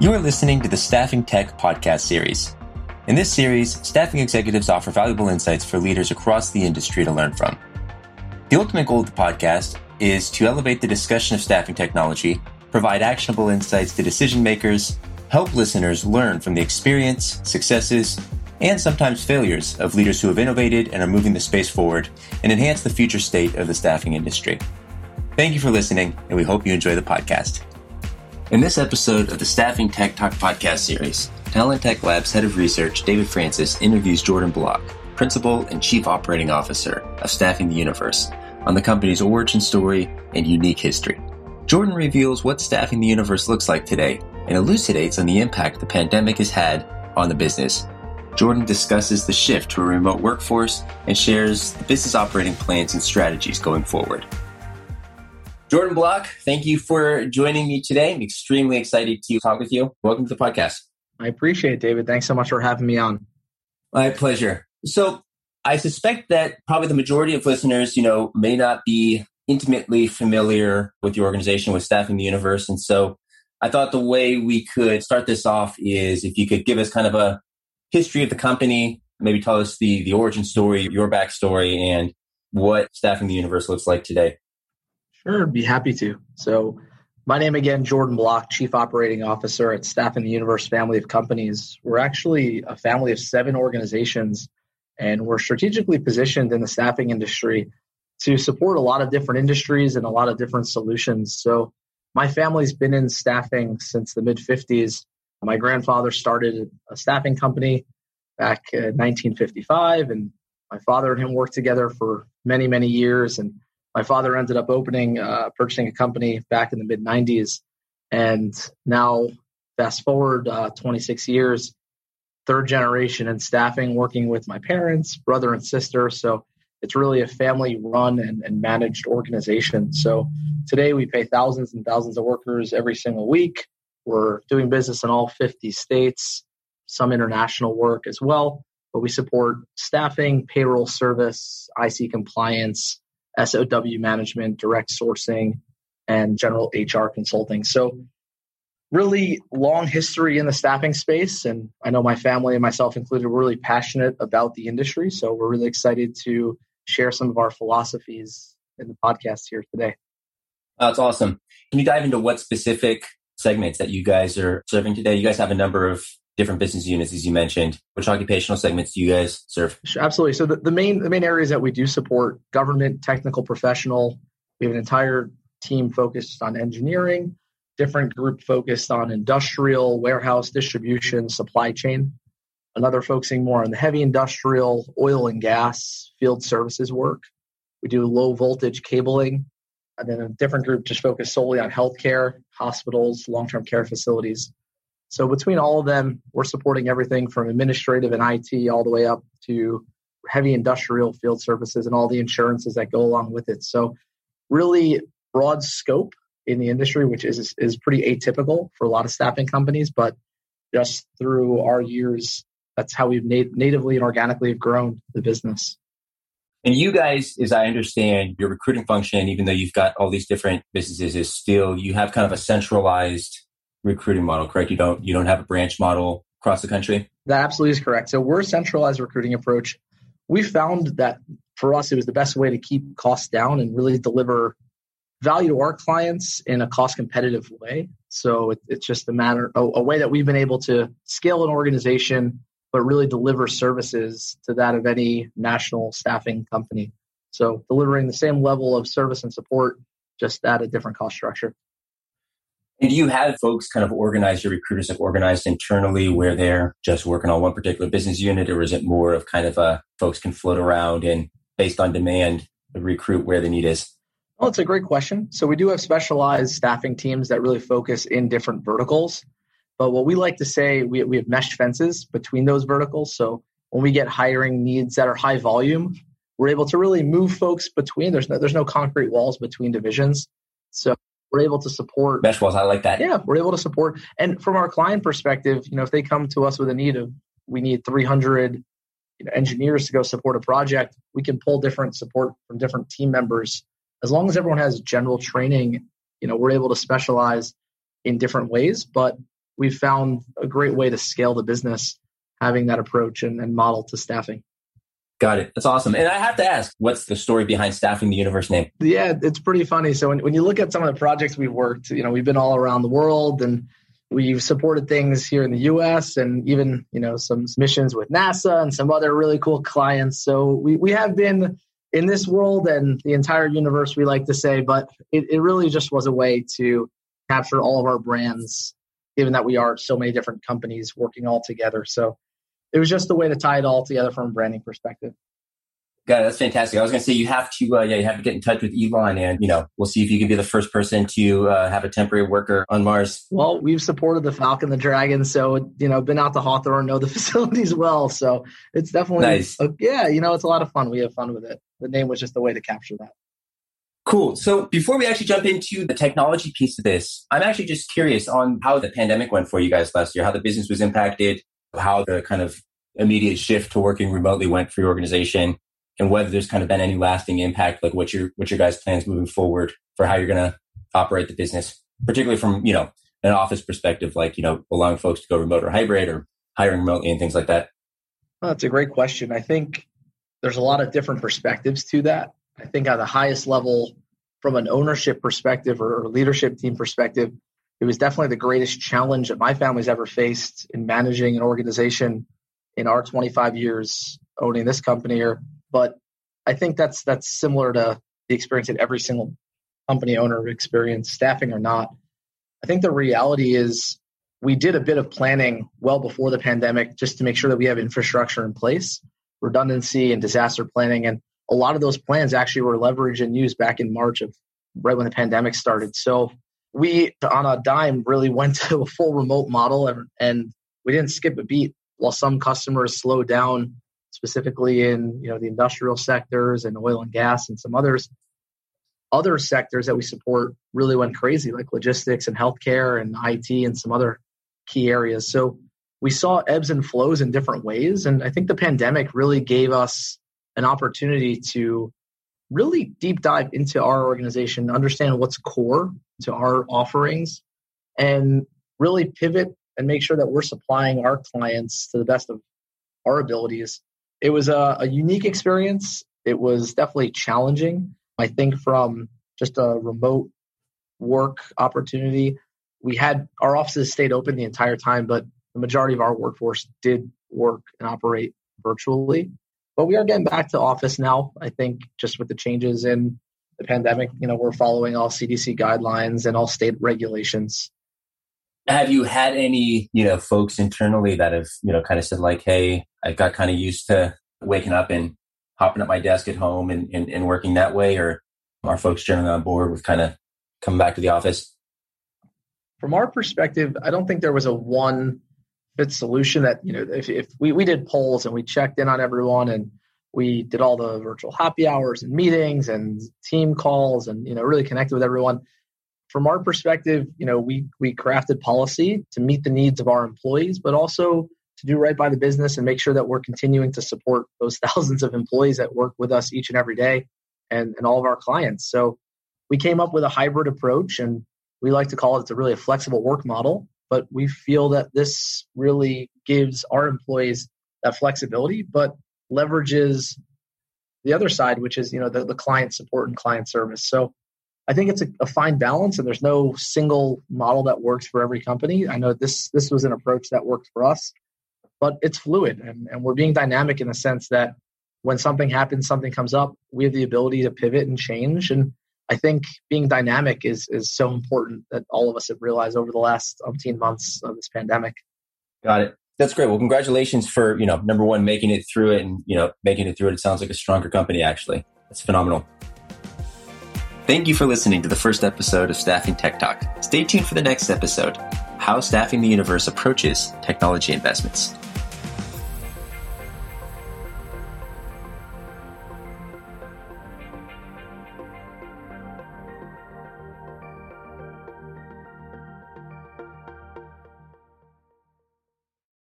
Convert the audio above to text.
You are listening to the Staffing Tech podcast series. In this series, staffing executives offer valuable insights for leaders across the industry to learn from. The ultimate goal of the podcast is to elevate the discussion of staffing technology, provide actionable insights to decision makers, help listeners learn from the experience, successes, and sometimes failures of leaders who have innovated and are moving the space forward and enhance the future state of the staffing industry. Thank you for listening, and we hope you enjoy the podcast. In this episode of the Staffing Tech Talk podcast series, Talent Tech Labs head of research David Francis interviews Jourdan Block, principal and chief operating officer of Staffing the Universe, on the company's origin story and unique history. Jourdan reveals what Staffing the Universe looks like today and elucidates on the impact the pandemic has had on the business. Jourdan discusses the shift to a remote workforce and shares the business operating plans and strategies going forward. Jourdan Block, thank you for joining me today. I'm extremely excited to talk with you. Welcome to the podcast. I appreciate it, David. Thanks so much for having me on. My pleasure. So, I suspect that probably the majority of listeners, you know, may not be intimately familiar with your organization, with Staffing the Universe. And so I thought the way we could start this off is if you could give us kind of a history of the company, maybe tell us the, the origin story, your backstory, and what Staffing the Universe looks like today. Sure, be happy to. So, my name again, Jourdan Block, Chief Operating Officer at Staffing the Universe family of companies. We're actually a family of seven organizations, and we're strategically positioned in the staffing industry to support a lot of different industries and a lot of different solutions. So, my family's been in staffing since the mid 50s. My grandfather started a staffing company back in 1955, and my father and him worked together for many, many years. And my father ended up opening, uh, purchasing a company back in the mid 90s. And now, fast forward uh, 26 years, third generation in staffing, working with my parents, brother, and sister. So it's really a family run and, and managed organization. So today we pay thousands and thousands of workers every single week. We're doing business in all 50 states, some international work as well. But we support staffing, payroll service, IC compliance, SOW management, direct sourcing, and general HR consulting. So, really long history in the staffing space. And I know my family and myself included, we're really passionate about the industry. So, we're really excited to share some of our philosophies in the podcast here today. Uh, that's awesome. Can you dive into what specific segments that you guys are serving today? You guys have a number of different business units, as you mentioned. Which occupational segments do you guys serve? Sure, absolutely. So the, the main the main areas that we do support government, technical, professional. We have an entire team focused on engineering, different group focused on industrial, warehouse, distribution, supply chain. Another focusing more on the heavy industrial, oil and gas, field services work. We do low voltage cabling. And then a different group just focused solely on healthcare, hospitals, long term care facilities. So between all of them, we're supporting everything from administrative and IT all the way up to heavy industrial field services and all the insurances that go along with it. So really broad scope in the industry, which is is pretty atypical for a lot of staffing companies, but just through our years, that's how we've nat- natively and organically have grown the business. And you guys, as I understand, your recruiting function, even though you've got all these different businesses, is still you have kind of a centralized recruiting model, correct? You don't you don't have a branch model across the country. That absolutely is correct. So we're a centralized recruiting approach. We found that for us, it was the best way to keep costs down and really deliver value to our clients in a cost competitive way. So it, it's just a matter a, a way that we've been able to scale an organization, but really deliver services to that of any national staffing company. So delivering the same level of service and support, just at a different cost structure. And do you have folks kind of organize your recruiters like organized internally where they're just working on one particular business unit, or is it more of kind of a folks can float around and based on demand recruit where the need is? Well, it's a great question. So we do have specialized staffing teams that really focus in different verticals. But what we like to say, we, we have mesh fences between those verticals. So when we get hiring needs that are high volume, we're able to really move folks between. There's no there's no concrete walls between divisions. So we're able to support mesh walls. I like that. Yeah, we're able to support. And from our client perspective, you know, if they come to us with a need of we need 300 you know, engineers to go support a project, we can pull different support from different team members. As long as everyone has general training, you know, we're able to specialize in different ways. But we've found a great way to scale the business having that approach and, and model to staffing. Got it. That's awesome. And I have to ask, what's the story behind staffing the universe name? Yeah, it's pretty funny. So when, when you look at some of the projects we've worked, you know, we've been all around the world and we've supported things here in the US and even, you know, some missions with NASA and some other really cool clients. So we, we have been in this world and the entire universe, we like to say, but it, it really just was a way to capture all of our brands, given that we are so many different companies working all together. So it was just the way to tie it all together from a branding perspective. Got it. That's fantastic. I was going to say you have to, uh, yeah, you have to get in touch with Elon, and you know, we'll see if you can be the first person to uh, have a temporary worker on Mars. Well, we've supported the Falcon, the Dragon, so you know, been out to Hawthorne, know the facilities well, so it's definitely nice. A, yeah, you know, it's a lot of fun. We have fun with it. The name was just a way to capture that. Cool. So before we actually jump into the technology piece of this, I'm actually just curious on how the pandemic went for you guys last year, how the business was impacted, how the kind of immediate shift to working remotely went for your organization and whether there's kind of been any lasting impact, like what your what your guys' plans moving forward for how you're going to operate the business, particularly from you know an office perspective, like you know allowing folks to go remote or hybrid or hiring remotely and things like that. Well, that's a great question. I think there's a lot of different perspectives to that. I think at the highest level, from an ownership perspective or leadership team perspective, it was definitely the greatest challenge that my family's ever faced in managing an organization in our 25 years owning this company but I think that's that's similar to the experience that every single company owner experience, staffing or not. I think the reality is we did a bit of planning well before the pandemic just to make sure that we have infrastructure in place, redundancy and disaster planning. And a lot of those plans actually were leveraged and used back in March of right when the pandemic started. So we on a dime really went to a full remote model and, and we didn't skip a beat. While some customers slowed down specifically in you know the industrial sectors and oil and gas and some others other sectors that we support really went crazy like logistics and healthcare and IT and some other key areas. So we saw ebbs and flows in different ways. And I think the pandemic really gave us an opportunity to really deep dive into our organization understand what's core to our offerings and really pivot and make sure that we're supplying our clients to the best of our abilities it was a, a unique experience. It was definitely challenging. I think from just a remote work opportunity, we had our offices stayed open the entire time, but the majority of our workforce did work and operate virtually. But we are getting back to office now. I think just with the changes in the pandemic, you know, we're following all CDC guidelines and all state regulations have you had any you know folks internally that have you know kind of said like hey i got kind of used to waking up and hopping at my desk at home and, and, and working that way or are folks generally on board with kind of coming back to the office from our perspective i don't think there was a one fit solution that you know if, if we, we did polls and we checked in on everyone and we did all the virtual happy hours and meetings and team calls and you know really connected with everyone from our perspective, you know, we we crafted policy to meet the needs of our employees, but also to do right by the business and make sure that we're continuing to support those thousands of employees that work with us each and every day and, and all of our clients. So we came up with a hybrid approach and we like to call it a really a flexible work model, but we feel that this really gives our employees that flexibility, but leverages the other side, which is, you know, the, the client support and client service. So I think it's a, a, fine balance, and there's no single model that works for every company. I know this this was an approach that worked for us, but it's fluid, and, and we're being dynamic in the sense that when something happens, something comes up, we have the ability to pivot and change. And I think being dynamic is is so important that all of us have realized over the last 18 months of this pandemic. Got it. That's great. Well, congratulations for you know number one making it through it, and you know making it through it. It sounds like a stronger company. Actually, it's phenomenal. Thank you for listening to the first episode of Staffing Tech Talk. Stay tuned for the next episode How Staffing the Universe Approaches Technology Investments.